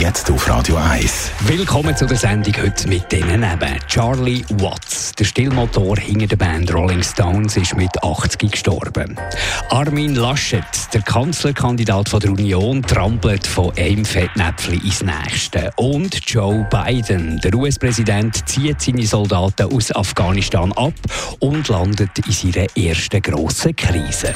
Jetzt auf Radio 1. Willkommen zu der Sendung heute mit denen eben. Charlie Watts, der Stillmotor hinter der Band Rolling Stones, ist mit 80 gestorben. Armin Laschet, der Kanzlerkandidat von der Union, trampelt von einem Fettnäpfchen ins nächste. Und Joe Biden, der US-Präsident, zieht seine Soldaten aus Afghanistan ab und landet in seiner ersten grossen Krise.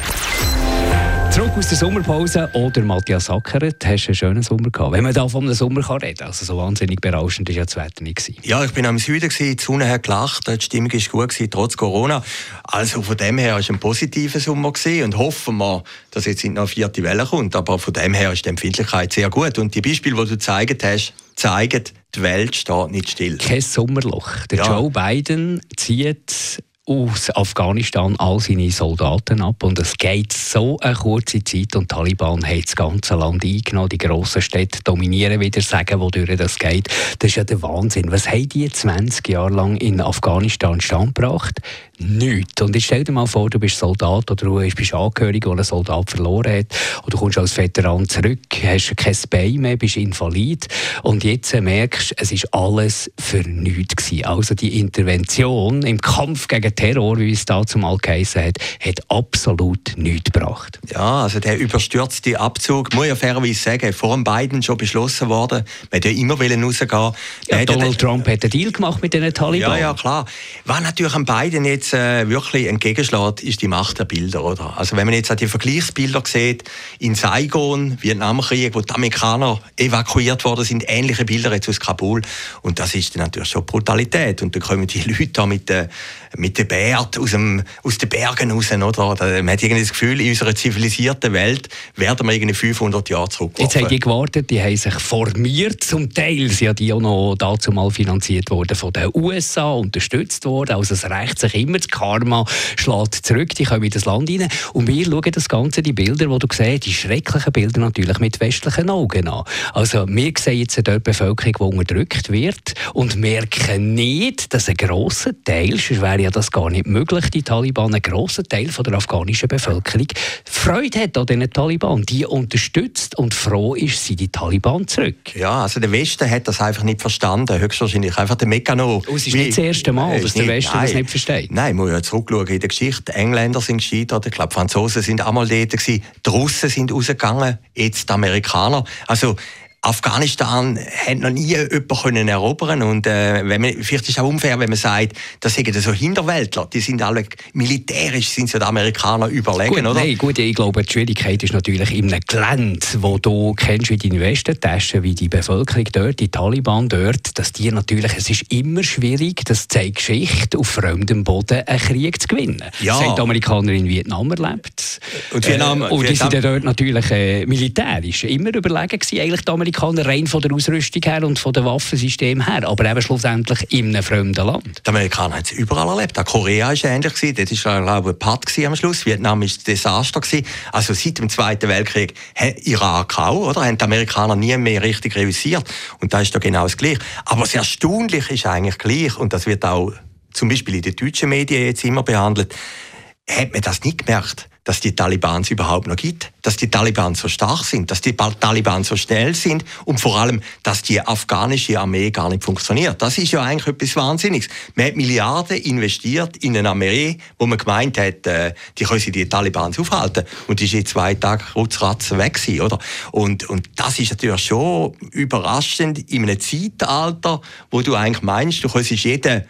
Zurück aus der Sommerpause oder Matthias Sackeret, hast einen schönen Sommer gehabt? Wenn man da von einem Sommer kann reden kann, also so wahnsinnig berauschend war ja das Wetter nicht. Gewesen. Ja, ich bin am Süden, gewesen, die Sonne hat gelacht, die Stimmung war gut, gewesen, trotz Corona. Also von dem her war es ein positiver Sommer gewesen und hoffen wir, dass jetzt noch eine vierte Welle kommt. Aber von dem her ist die Empfindlichkeit sehr gut. Und die Beispiele, die du gezeigt hast, zeigen, die Welt steht nicht still. Kein Sommerloch. Der ja. Joe Biden zieht aus Afghanistan all seine Soldaten ab und es geht so eine kurze Zeit und die Taliban haben das ganze Land eingenommen, die grossen Städte dominieren wieder, sagen, wodurch das geht. Das ist ja der Wahnsinn. Was haben die 20 Jahre lang in Afghanistan standgebracht? Nichts. Und jetzt stell dir mal vor, du bist Soldat oder du bist Angehöriger, der einen Soldat verloren hat oder du kommst als Veteran zurück, hast kein Bein mehr, bist invalid und jetzt merkst, es ist alles für nichts gewesen. Also die Intervention im Kampf gegen Terror, wie es da zum geheissen hat, hat absolut nichts gebracht. Ja, also der überstürzte Abzug, muss ich ja fairerweise sagen, vor dem Biden schon beschlossen worden. Man ja immer rausgehen. Ja, Donald Trump hat einen Deal gemacht mit den Taliban. Ja, ja, klar. Was natürlich am Biden jetzt äh, wirklich entgegenschlägt, ist die Macht der Bilder. Oder? Also wenn man jetzt die Vergleichsbilder sieht, in Saigon, Vietnamkrieg, wo die Amerikaner evakuiert worden sind, ähnliche Bilder jetzt aus Kabul. Und das ist natürlich schon Brutalität. Und dann kommen die Leute da mit, äh, mit den Bärt aus, dem, aus den Bergen raus. Oder? Man hat irgendwie das Gefühl, in unserer zivilisierten Welt werden wir irgendwie 500 Jahre zurück. Jetzt haben die gewartet, die haben sich formiert. Zum Teil sind ja die auch noch dazu mal finanziert worden von den USA, unterstützt worden. Also es rächt sich immer, das Karma schlägt zurück, die kommen in das Land rein. Und wir schauen das Ganze, die Bilder, die du siehst, die schrecklichen Bilder natürlich mit westlichen Augen an. Also wir sehen jetzt dort die Bevölkerung, die unterdrückt wird und merken nicht, dass ein grosser Teil, sonst wäre ja das gar nicht möglich, die Taliban, ein grosser Teil von der afghanischen Bevölkerung Freude hat an diesen Taliban, die unterstützt und froh ist, sind die Taliban zurück. Ja, also der Westen hat das einfach nicht verstanden, höchstwahrscheinlich einfach der Mechanismus. Oh, es ist nicht das erste Mal, dass der Westen nein, das nicht versteht. Nein, muss ja zurückschauen in der Geschichte. Die Engländer sind gescheitert, ich glaube, Franzosen sind einmal dort die Russen sind rausgegangen, jetzt die Amerikaner. Also Afghanistan hat noch nie jemanden erobern und äh, wenn man, vielleicht ist es auch unfair, wenn man sagt, das sind so Hinterwäldler, die sind alle militärisch, sind so die Amerikaner überlegen, gut, oder? Nein, gut, ich glaube, die Schwierigkeit ist natürlich in einem Gelände, wo du kennst wie deine Westentasche, wie die Bevölkerung dort, die Taliban dort, dass die natürlich, es ist immer schwierig, das zeigt Geschichte, auf fremdem Boden einen Krieg zu gewinnen. Ja. Das haben die Amerikaner in Vietnam erlebt. Und, Vietnam, äh, und die Vietnam. sind dort natürlich äh, militärisch immer überlegen gewesen, eigentlich die Amerikaner rein von der Ausrüstung her und von den Waffensystemen her, aber eben schlussendlich in einem fremden Land. Die Amerikaner haben es überall erlebt. Auch Korea war ähnlich. Dort war, glaube ich, ein Patt am Schluss. Vietnam war ein Desaster. Also seit dem Zweiten Weltkrieg, Irak auch, oder? Haben die Amerikaner nie mehr richtig revisiert. Und da ist doch genau das Gleiche. Aber das Erstaunliche ist eigentlich gleich, und das wird auch zum Beispiel in den deutschen Medien jetzt immer behandelt, hat man das nicht gemerkt dass die Taliban es überhaupt noch gibt, dass die Taliban so stark sind, dass die Taliban so schnell sind und vor allem, dass die afghanische Armee gar nicht funktioniert. Das ist ja eigentlich etwas Wahnsinniges. Man hat Milliarden investiert in eine Armee, wo man gemeint hat, äh, die können die Taliban aufhalten und die ist in zwei Tagen kurzratz weg gewesen, oder? Und, und das ist natürlich schon überraschend in einem Zeitalter, wo du eigentlich meinst, du könntest jeden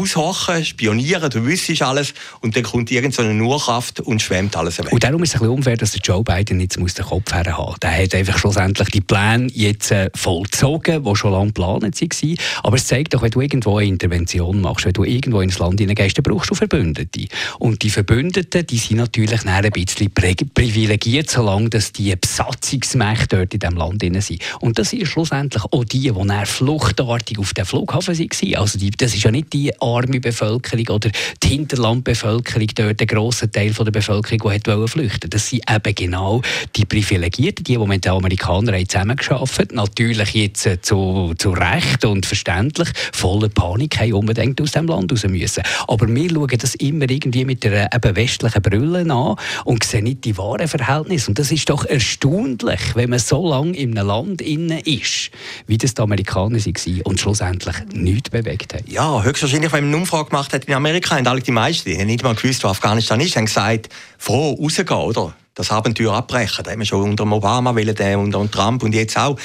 aushochen, spionieren, du wüsstest alles und dann kommt irgendeine so Nurkraft und schwemmt alles weg. Und darum ist es ein bisschen unfair, dass Joe Biden jetzt muss den Kopf her haben. Der hat einfach schlussendlich die Pläne jetzt äh, vollzogen, die schon lange geplant waren. Aber es zeigt doch, wenn du irgendwo eine Intervention machst, wenn du irgendwo ins Land hineingehst, dann brauchst du Verbündete. Und die Verbündeten, die sind natürlich ein bisschen privilegiert, solange dass die Besatzungsmächte dort in diesem Land sind. Und das sind schlussendlich auch die, die fluchtartig auf dem Flughafen waren. Also die, das ist ja nicht die arme Bevölkerung oder die Hinterlandbevölkerung, dort der grosse Teil der Bevölkerung, die flüchten flüchten Das sind eben genau die Privilegierten, die, die mit den Amerikanern zusammengearbeitet haben, natürlich jetzt äh, zu, zu Recht und verständlich, voller Panik haben unbedingt aus dem Land raus müssen. Aber wir schauen das immer irgendwie mit einer eben westlichen Brille an und sehen nicht die wahren Verhältnisse. Und das ist doch erstaunlich, wenn man so lange in einem Land innen ist, wie das die Amerikaner waren und schlussendlich nichts bewegt haben. Ja, höchstwahrscheinlich, wenn man eine Umfrage gemacht hat in Amerika, haben alle die meisten, die nicht mal gewusst, wo Afghanistan ist, haben gesagt, froh rausgehen, oder? Das Abenteuer abbrechen. Da haben wir schon unter Obama, unter Trump und jetzt auch.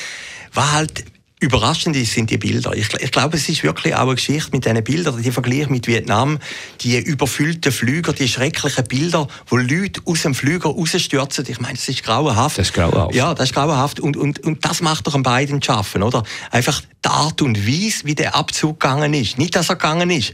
Was halt Überraschend sind die Bilder. Ich, ich, glaube, es ist wirklich auch eine Geschichte mit diesen Bildern, die Vergleich mit Vietnam, die überfüllten Flüger, die schrecklichen Bilder, wo Leute aus dem Flüger rausstürzen. Ich meine, das ist grauenhaft. Das ist grauenhaft. Ja, das ist grauenhaft. Und, und, und das macht doch an beiden schaffen, oder? Einfach die Art und Weise, wie der Abzug gegangen ist. Nicht, dass er gegangen ist.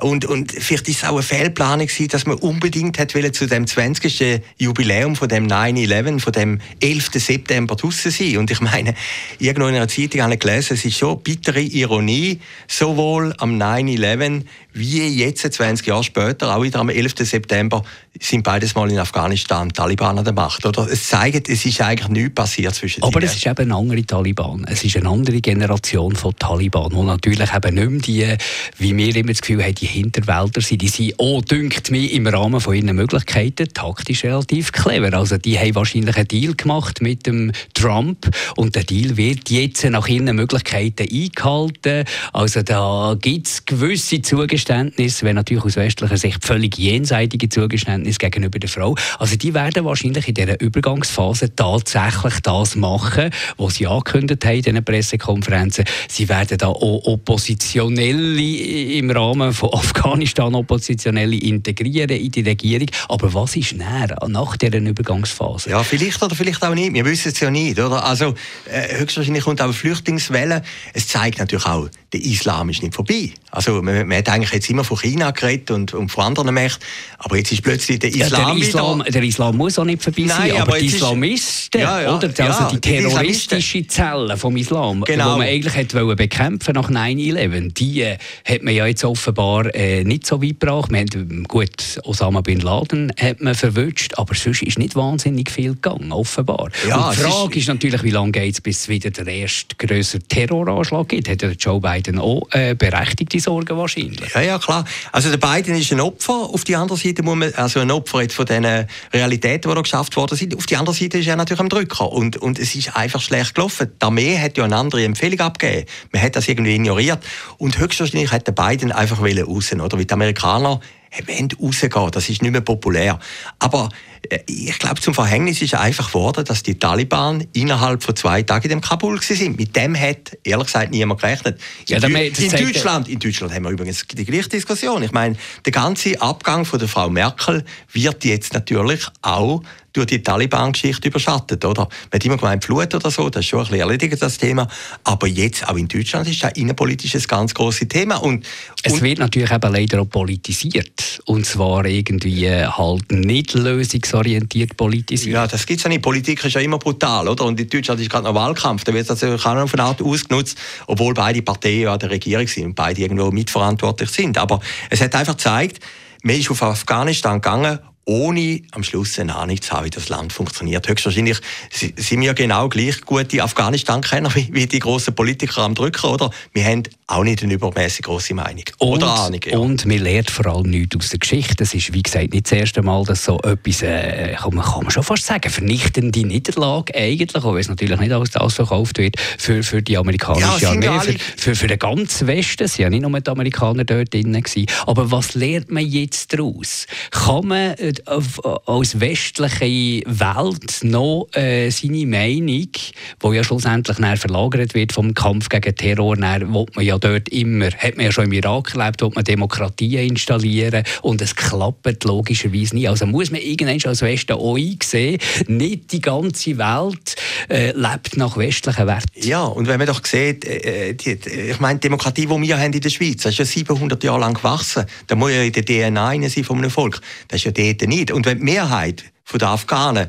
Und, und vielleicht ist es auch eine Fehlplanung gewesen, dass man unbedingt hat zu dem 20. Jubiläum von dem 9-11, von dem 11. September draussen sein. Und ich meine, irgendwo in einer Zeitung habe ich gelesen, es ist schon bittere Ironie, sowohl am 9-11 wie jetzt, 20 Jahre später, auch wieder am 11. September, sind beides mal in Afghanistan Taliban an der Macht. Oder? Es zeigt, es ist eigentlich nichts passiert zwischen Aber es ist eben eine andere Taliban. Es ist eine andere Generation von Taliban, die natürlich eben nicht mehr die, wie wir immer das Gefühl haben, die Hinterwälder sind. Die sind auch, dünkt mir, im Rahmen von ihren Möglichkeiten taktisch relativ clever. Also die haben wahrscheinlich einen Deal gemacht mit dem Trump und der Deal wird jetzt nach ihren Möglichkeiten eingehalten. Also da gibt es gewisse Zugeständnisse, wenn natürlich aus westlicher Sicht völlig jenseitige Zugeständnisse gegenüber der Frau. Also die werden wahrscheinlich in dieser Übergangsphase tatsächlich das machen, was sie angekündigt haben in diesen Pressekonferenzen. Sie werden da auch Oppositionelle im Rahmen von Afghanistan Oppositionelle integrieren in die Regierung. Aber was ist näher nach dieser Übergangsphase? Ja, vielleicht oder vielleicht auch nicht. Wir wissen es ja nicht. Oder? Also, äh, höchstwahrscheinlich kommt auch eine Flüchtlingswelle. Es zeigt natürlich auch, der Islam ist nicht vorbei. Also man, man hat eigentlich jetzt immer von China geredet und, und von anderen Mächten, aber jetzt ist plötzlich der Islam ja, der Islam, der Islam muss auch nicht vorbei sein, aber, aber die Islamisten, ja, ja, oder? Also die terroristische Zellen vom Islam, genau. die man eigentlich hätte bekämpfen nach 9-11, die äh, hat man ja jetzt offenbar äh, nicht so weit gebracht. Wir haben, gut, Osama Bin Laden hat man verwünscht, aber sonst ist nicht wahnsinnig viel gegangen, offenbar. Ja, Und die Frage ist, ist, natürlich, wie lange geht es, bis es wieder der erste größere Terroranschlag gibt. Hat der Joe Biden auch äh, berechtigte Sorgen wahrscheinlich? Ja, ja, klar. Also der Biden ist ein Opfer. Auf der anderen Seite muss man, also ein Opfer jetzt von den Realitäten, die da geschafft worden sind. Auf der anderen Seite ist er natürlich am Drücker. Und, und es ist einfach schlecht gelaufen. Die Armee hat ja eine andere Empfehlung abgegeben. Man hat das irgendwie ignoriert. Und höchstwahrscheinlich hat der Biden einfach raus, oder? Wie die Amerikaner wollen rausgehen. Das ist nicht mehr populär. Aber äh, ich glaube, zum Verhängnis ist einfach geworden, dass die Taliban innerhalb von zwei Tagen in dem Kabul sind. Mit dem hat ehrlich gesagt niemand gerechnet. In, ja, in, Deutschland, in Deutschland haben wir übrigens die gleiche Diskussion. Ich meine, der ganze Abgang von der Frau Merkel wird jetzt natürlich auch durch die Taliban-Geschichte überschattet, oder? Man hat immer gemeint, Flut oder so, das ist schon ein bisschen erledigt, das Thema. Aber jetzt, auch in Deutschland, ist das innenpolitisch ein ganz grosses Thema. Und, es wird natürlich eben leider auch politisiert. Und zwar irgendwie äh, halt nicht lösungsorientiert politisiert. Ja, das gibt es ja nicht. Politik ist ja immer brutal, oder? Und in Deutschland ist gerade noch Wahlkampf. Da wird das natürlich auch auf eine Art ausgenutzt, obwohl beide Parteien ja der Regierung sind und beide irgendwo mitverantwortlich sind. Aber es hat einfach gezeigt, man ist auf Afghanistan gegangen ohne am Schluss eine Ahnung zu haben, wie das Land funktioniert. Höchstwahrscheinlich sind wir genau gleich gute Afghanistan-Kenner wie, wie, die grossen Politiker am Drücken, oder? Wir haben auch nicht eine übermäßig große Meinung und, oder Ahnung. Ja. Und wir lernen vor allem nichts aus der Geschichte. Es ist, wie gesagt, nicht das erste Mal, dass so etwas, äh, kann, man, kann man schon fast sagen, vernichtende Niederlage eigentlich, auch wenn es natürlich nicht alles ausverkauft wird, für, für die amerikanische ja, Armee, für, für, für, den ganzen Westen. Es waren ja nicht nur die Amerikaner dort drin. Gewesen. Aber was lernt man jetzt daraus? Kann man äh, als westliche Welt noch äh, seine Meinung, die ja schlussendlich verlagert wird vom Kampf gegen Terror, dann will man ja dort immer, hat man ja schon im Irak erlebt, will man Demokratie installieren und es klappt logischerweise nicht. Also muss man irgendwann als Westen auch einsehen, nicht die ganze Welt äh, lebt nach westlichen Werten. Ja, und wenn man doch sieht, äh, äh die, ich meine, die Demokratie, die wir haben in der Schweiz, das ist ja 700 Jahre lang gewachsen. Da muss ja in der DNA sein von einem Volk. Das ist ja dort nicht. Und wenn die Mehrheit der Afghanen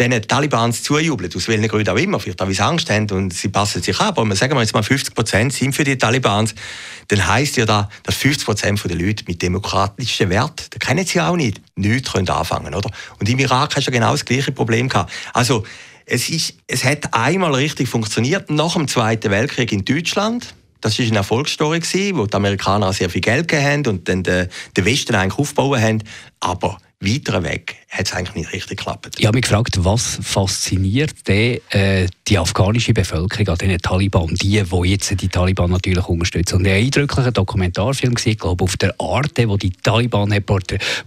den Talibans zujubeln, aus welchen Gründen auch immer, vielleicht auch weil sie Angst haben und sie passen sich an, aber sagen wir jetzt mal 50 Prozent sind für die Talibans, dann heisst ja da, dass 50 Prozent der Leute mit demokratischen Werten, da kennen sie auch nicht, nichts können anfangen, oder? Und im Irak hast du genau das gleiche Problem gehabt. Also, es, ist, es hat einmal richtig funktioniert, nach dem Zweiten Weltkrieg in Deutschland, das war eine Erfolgsstory, wo die Amerikaner sehr viel Geld gegeben haben und dann den Westen eigentlich aufgebaut haben. Aber weiter weg hat es eigentlich nicht richtig geklappt. Ich habe mich gefragt, was fasziniert denn, äh, die afghanische Bevölkerung an den Taliban, die, die jetzt die Taliban natürlich unterstützen. Und ein eindrücklicher Dokumentarfilm gesehen, glaube auf der Art, wo die Taliban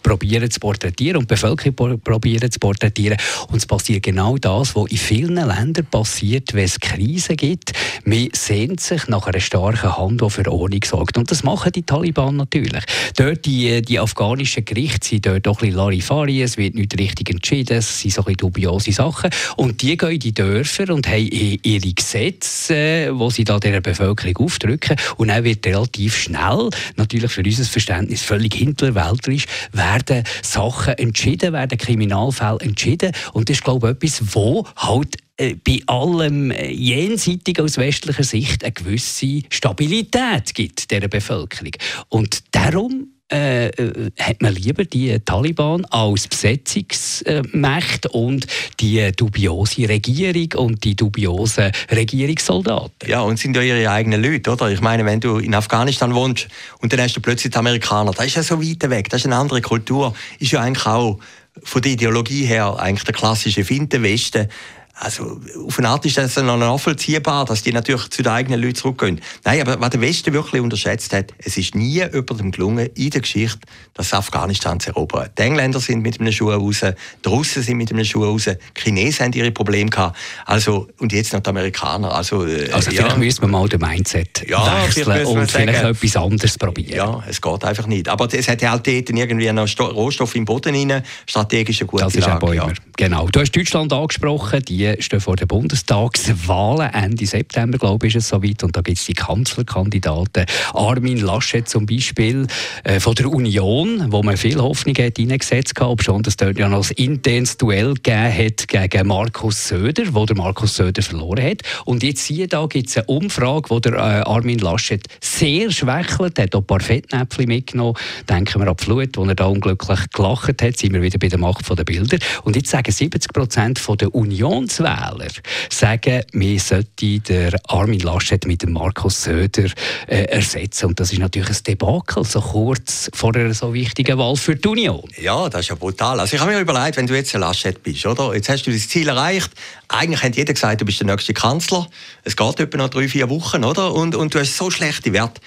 probieren zu porträtieren und die Bevölkerung probieren zu porträtieren. Und es passiert genau das, was in vielen Ländern passiert, wenn es Krisen gibt. Man sehnt sich nach einer starken Hand, die für Ordnung sorgt. Und das machen die Taliban natürlich. Dort die, die afghanischen Gerichte sind dort auch ein bisschen Larifari, es wird nicht richtig entschieden, es sind so ein dubiose Sachen. Und die gehen in die Dörfer und haben ihre Gesetze, die sie da der Bevölkerung aufdrücken. Und dann wird relativ schnell, natürlich für unser Verständnis völlig hinterwäldlerisch, werden Sachen entschieden, werden Kriminalfälle entschieden. Und das ist, glaube ich, etwas, wo halt äh, bei allem äh, jenseitig aus westlicher Sicht eine gewisse Stabilität gibt der Bevölkerung. Und darum äh, äh, hat man lieber die Taliban als Besetzungsmacht und die dubiose Regierung und die dubiosen Regierungssoldaten. Ja, und sind ja ihre eigenen Leute, oder? Ich meine, wenn du in Afghanistan wohnst und dann hast du plötzlich die Amerikaner, das ist ja so weit weg, das ist eine andere Kultur, ist ja eigentlich auch von der Ideologie her eigentlich der klassische Findenwesten. Also auf eine Art ist das noch nachvollziehbar, dass die natürlich zu den eigenen Leuten zurückgehen. Nein, aber was der Westen wirklich unterschätzt hat, es ist nie jemandem gelungen in der Geschichte, das Afghanistan zu erobern. Die Engländer sind mit einem Schuh raus, die Russen sind mit einem Schuh raus, die Chinesen haben ihre Probleme gehabt. Also, und jetzt noch die Amerikaner. Also, äh, also vielleicht ja. müssen wir mal den Mindset ja, wechseln vielleicht und vielleicht sagen, etwas anderes probieren. Ja, es geht einfach nicht. Aber es hat halt dort irgendwie noch Rohstoff im Boden rein, strategische gute Das ist Lage, ja. Genau. Du hast Deutschland angesprochen, die die stehen vor den Bundestagswahlen. Ende September, glaube ich, ist es soweit. Und da gibt es die Kanzlerkandidaten. Armin Laschet zum Beispiel äh, von der Union, wo man viel Hoffnung hat reingesetzt hat, ob schon das dort ja noch ein internes Duell gegeben hat gegen Markus Söder, wo der Markus Söder verloren hat. Und jetzt hier da gibt es eine Umfrage, wo der äh, Armin Laschet sehr schwächelt, hat auch ein paar Fettnäpfchen mitgenommen. Denken wir an die Flut, wo er da unglücklich gelacht hat, sind wir wieder bei der Macht der Bilder. Und jetzt sagen 70 Prozent der Unions Unionswähler sagen, wir sollten den Armin Laschet mit dem Markus Söder äh, ersetzen. Und das ist natürlich ein Debakel, so kurz vor einer so wichtigen Wahl für die Union. Ja, das ist ja brutal. Also ich habe mir überlegt, wenn du jetzt ein Laschet bist, oder? Jetzt hast du das Ziel erreicht. Eigentlich hat jeder gesagt, du bist der nächste Kanzler. Es geht etwa noch drei, vier Wochen, oder? Und, und du hast so schlechte Werte.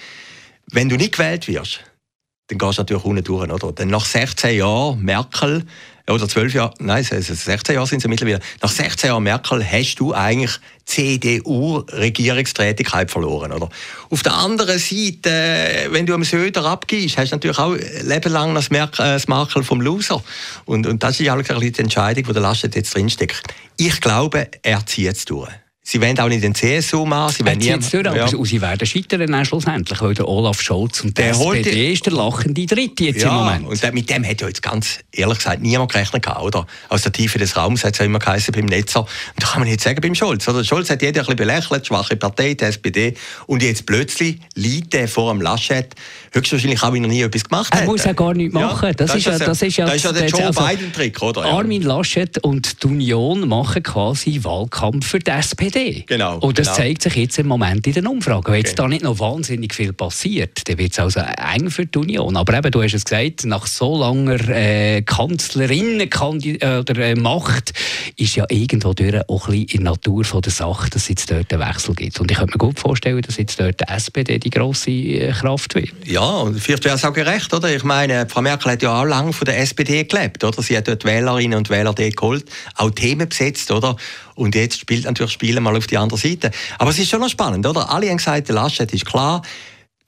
Wenn du nicht gewählt wirst, dann gehst du natürlich unten durch, oder? Dann nach 16 Jahren Merkel oder 12 Jahre, nein, 16 Jahre sind sie mittlerweile. Nach 16 Jahren Merkel hast du eigentlich CDU-Regierungstätigkeit verloren, oder? Auf der anderen Seite, wenn du am Söder abgibst, hast du natürlich auch lebenlang das, Merk äh, das Makel vom Loser. Und, und das ist halt die Entscheidung, die der Laschet jetzt drinsteckt. Ich glaube, er zieht es durch. Sie wollen auch nicht den CSU machen. Sie wollen jetzt durch, aber ja. sie werden scheitern dann schlussendlich, weil der Olaf Scholz und der, der SPD ist der lachende Dritte jetzt ja, im Moment. und mit dem hat ja jetzt ganz ehrlich gesagt niemand gerechnet gehabt, oder? Aus der Tiefe des Raums hat es ja immer geheißen beim Netzer. Und da kann man nicht sagen beim Scholz. Oder? Scholz hat jeder ein bisschen belächelt, schwache Partei, die SPD. Und jetzt plötzlich liegt er vor dem Laschet, höchstwahrscheinlich auch, er nie etwas gemacht hat. Er muss ja gar nichts machen. Ja, das, das, ist ja, das ist ja, das ist ja der Joe also, Biden-Trick, oder? Armin Laschet und die Union machen quasi Wahlkampf für die SPD. Genau. Und das genau. zeigt sich jetzt im Moment in den Umfragen. Wenn jetzt okay. da nicht noch wahnsinnig viel passiert, dann wird es also eng für die Union. Aber eben, du hast es gesagt, nach so langer äh, Kanzlerinnen äh, oder äh, Macht ist ja irgendwo durch auch ein bisschen in der Natur von der Sache, dass es jetzt dort einen Wechsel gibt. Und ich könnte mir gut vorstellen, dass jetzt dort die SPD die grosse äh, Kraft wird. Ja, und vielleicht wäre es auch gerecht, oder? Ich meine, Frau Merkel hat ja auch lange von der SPD gelebt, oder? Sie hat dort Wählerinnen und Wähler geholt, auch Themen besetzt, oder? Und jetzt spielt natürlich Spielen mal auf die andere Seite. Aber es ist schon noch spannend, oder? Alle haben gesagt, der Laschet ist klar,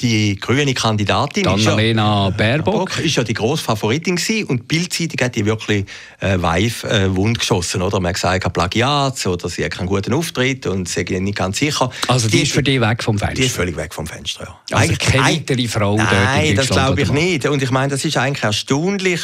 die grüne Kandidatin Annalena ja, Baerbock ist ja die grosse Favoritin gewesen und die Bildzeitung hat die wirklich äh, weif äh, wund geschossen, oder? Man hat gesagt, Plagiat oder sie hat keinen guten Auftritt und sie sind nicht ganz sicher. Also die, die, ist für dich weg vom Fenster? Die ist völlig weg vom Fenster, ja. Also eigentlich keine weitere Frau Nein, das glaube ich nicht. Und ich meine, das ist eigentlich erstaunlich,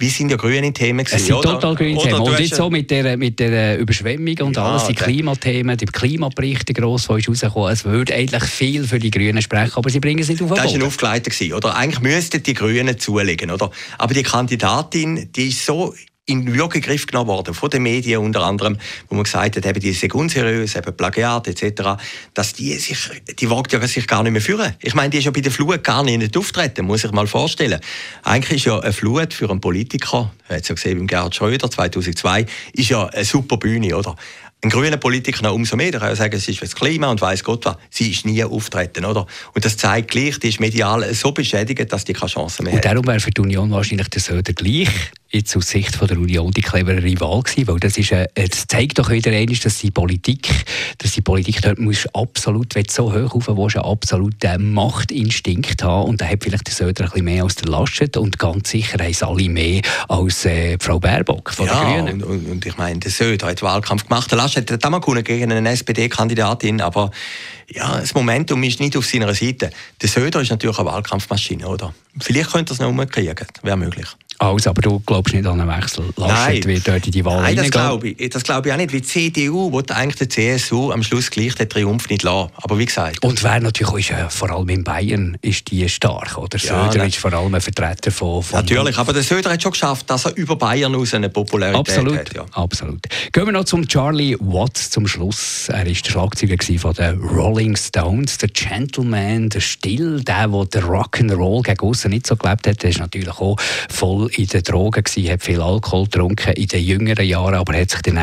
wie sind ja grüne Themen gewesen, Es sind oder? total grüne Themen. Und jetzt so mit der, mit der Überschwemmung und ja, alles, die Klimathemen, die Klimaberichte gross, die ist rausgekommen, es würde eigentlich viel für die Grünen sprechen, aber sie bringen es nicht auf Das war ein Aufgeleiter, oder? Eigentlich müssten die Grünen zulegen, oder? Aber die Kandidatin, die ist so in den Würgegriff genommen worden, von den Medien unter anderem, wo man gesagt hat, eben, die sind unseriös, eben Plagiat etc., dass die sich, die wagt ja sich gar nicht mehr führen. Ich meine, die ist ja bei der Flut gar nicht auftreten, muss ich mal vorstellen. Eigentlich ist ja eine Flut für einen Politiker, hat es ja gesehen beim Gerhard Schröder 2002, ist ja eine super Bühne, oder? ein grüner Politiker noch umso mehr, der kann ja sagen, es ist für das Klima und weiß Gott was. Sie ist nie auftreten, oder? Und das zeigt gleich, die ist medial so beschädigt, dass die keine Chance mehr hat. Und darum wäre für die Union wahrscheinlich der Söder gleich jetzt aus Sicht von der Union die clevere Rival gewesen, weil das ist, äh, das zeigt doch wieder einmal, dass die Politik, dass die Politik dort muss absolut, wenn so hoch auf willst, einen absoluten Machtinstinkt haben und da hat vielleicht der Söder ein bisschen mehr als der Laschet und ganz sicher haben es alle mehr als äh, Frau Baerbock von ja, den Grünen. Und, und, und ich meine, der Söder hat Wahlkampf gemacht, der Laschet hat damals gegen eine SPD-Kandidatin, aber ja, das Momentum ist nicht auf seiner Seite. Der Söder ist natürlich eine Wahlkampfmaschine, oder? Vielleicht könnte er es noch umkriegen, wäre möglich. Also, aber du glaubst nicht an einen Wechsel? Laschet wird dort in die Wahl Nein, das glaube ich. Das glaube ich auch nicht, weil die CDU will eigentlich der CSU am Schluss gleich den Triumph nicht lassen. Aber wie gesagt. Und wer natürlich auch ist, äh, vor allem in Bayern, ist die stark, oder? Ja, Söder ist vor allem ein Vertreter von, von... Natürlich, aber der Söder hat schon geschafft, dass er über Bayern aus eine Popularität absolut, hat. Ja. Absolut. Gehen wir noch zum Charlie Watts zum Schluss. Er war der Schlagzeuger von den Rolling Stones, der Gentleman, der Still, der, der den Rock'n'Roll gegen außen nicht so gelebt hat, der ist natürlich auch voll in den Drogen gewesen, hat viel Alkohol getrunken in den jüngeren Jahren, aber hat sich dann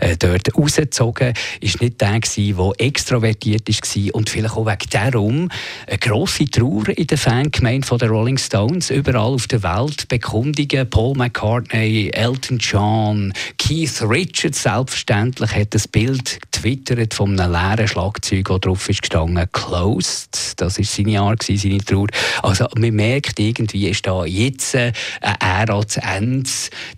äh, dort rausgezogen. Ist nicht der gewesen, der extrovertiert war und vielleicht auch wegen darum eine grosse Trauer in der Fangemeinde der Rolling Stones. Überall auf der Welt bekundigen Paul McCartney, Elton John, Keith Richards selbstverständlich hat das Bild getwittert von einem leeren Schlagzeug, wo drauf ist gestanden «Closed». Das war sein Jahr, seine Trauer. Also man merkt irgendwie, ist da jetzt eine Ära zu Ende,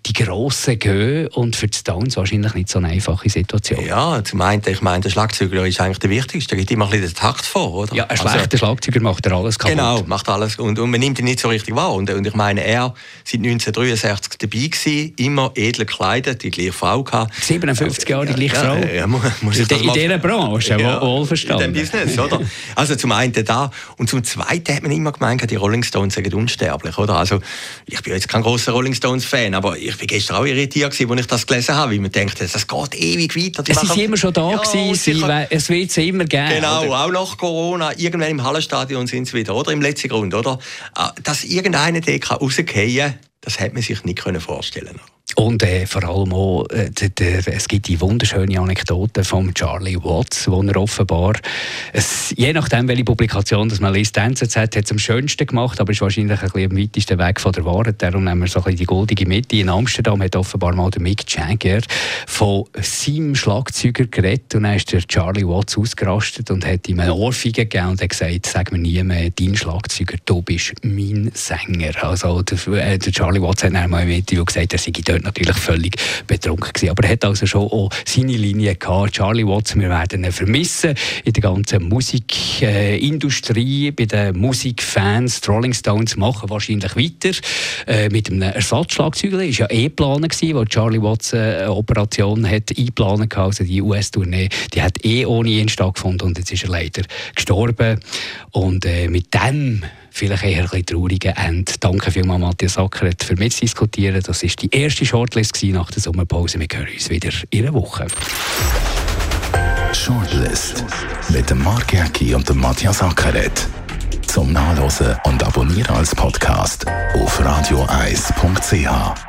die grossen gehen und für die Stones wahrscheinlich nicht so eine einfache Situation. Ja, zum einen, ich meine, der Schlagzeuger ist eigentlich der Wichtigste, gibt immer ein bisschen den Takt vor, oder? Ja, ein schlechter also, Schlagzeuger macht er alles kaputt. Genau, macht alles und, und man nimmt ihn nicht so richtig wahr. Und, und ich meine, er seit 1963 dabei gewesen, immer edel gekleidet, die gleiche Frau gehabt. 57 Jahre die gleiche Frau? Ja, ja, muss in, in dieser Branche, ja, wohl verstanden. In dem Business, oder? Also zum einen da und zum zweiten hat man immer gemeint, die Rolling Stones sind unsterblich, oder? Also ich bin jetzt kein großer Rolling Stones-Fan, aber ich bin gestern auch irritiert, als ich das gelesen habe, weil man denkt, das geht ewig weiter. Die es sind immer schon da ja, gewesen, es wird sie immer geben. Genau, oder? auch nach Corona, irgendwann im Hallenstadion sind sie wieder, oder? Im letzten Grund, oder? Ah, dass irgendeiner da rausgehen kann, das hätte man sich nicht vorstellen können. Und äh, vor allem auch, äh, der, es gibt die wunderschöne Anekdote von Charlie Watts, wo er offenbar, es, je nachdem, welche Publikation das man liest, die NZZ hat es am schönsten gemacht, aber ist wahrscheinlich ein bisschen am weitesten Weg von der Wahrheit. Darum nehmen wir so ein bisschen die goldige Mitte. In Amsterdam hat offenbar mal der Mick Jagger von seinem Schlagzeuger geredet und dann ist der Charlie Watts ausgerastet und hat ihm eine Ohrfeige gegeben und hat gesagt, sag mir nie mehr, dein Schlagzeuger, du bist mein Sänger. Also der, äh, der Charlie Watts hat dann mal im Interview gesagt, er sei dort natürlich völlig betrunken gewesen. Aber er hat also schon auch seine Linie gehabt. Charlie Watts, wir werden ihn vermissen in der ganzen Musikindustrie, äh, bei den Musikfans. Die Rolling Stones machen wahrscheinlich weiter äh, mit einem Ersatzschlagzeugler. Das war ja eh geplant, wo Charlie Watts äh, eine Operation hat eingeplant also die US-Tournee, die hat eh ohne ihn stattgefunden und jetzt ist er leider gestorben. Und äh, mit dem vielleicht eher ein bisschen traurigen Ende. Danke vielmals, Matthias Ackert, für mitzudiskutieren. Das war die erste Shortlist nach der Sommerpause. Wir hören uns wieder in einer Woche. Shortlist mit dem Mark Jäcki und dem Matthias Ackeret. Zum Nachlesen und Abonnieren als Podcast auf radioeis.ch.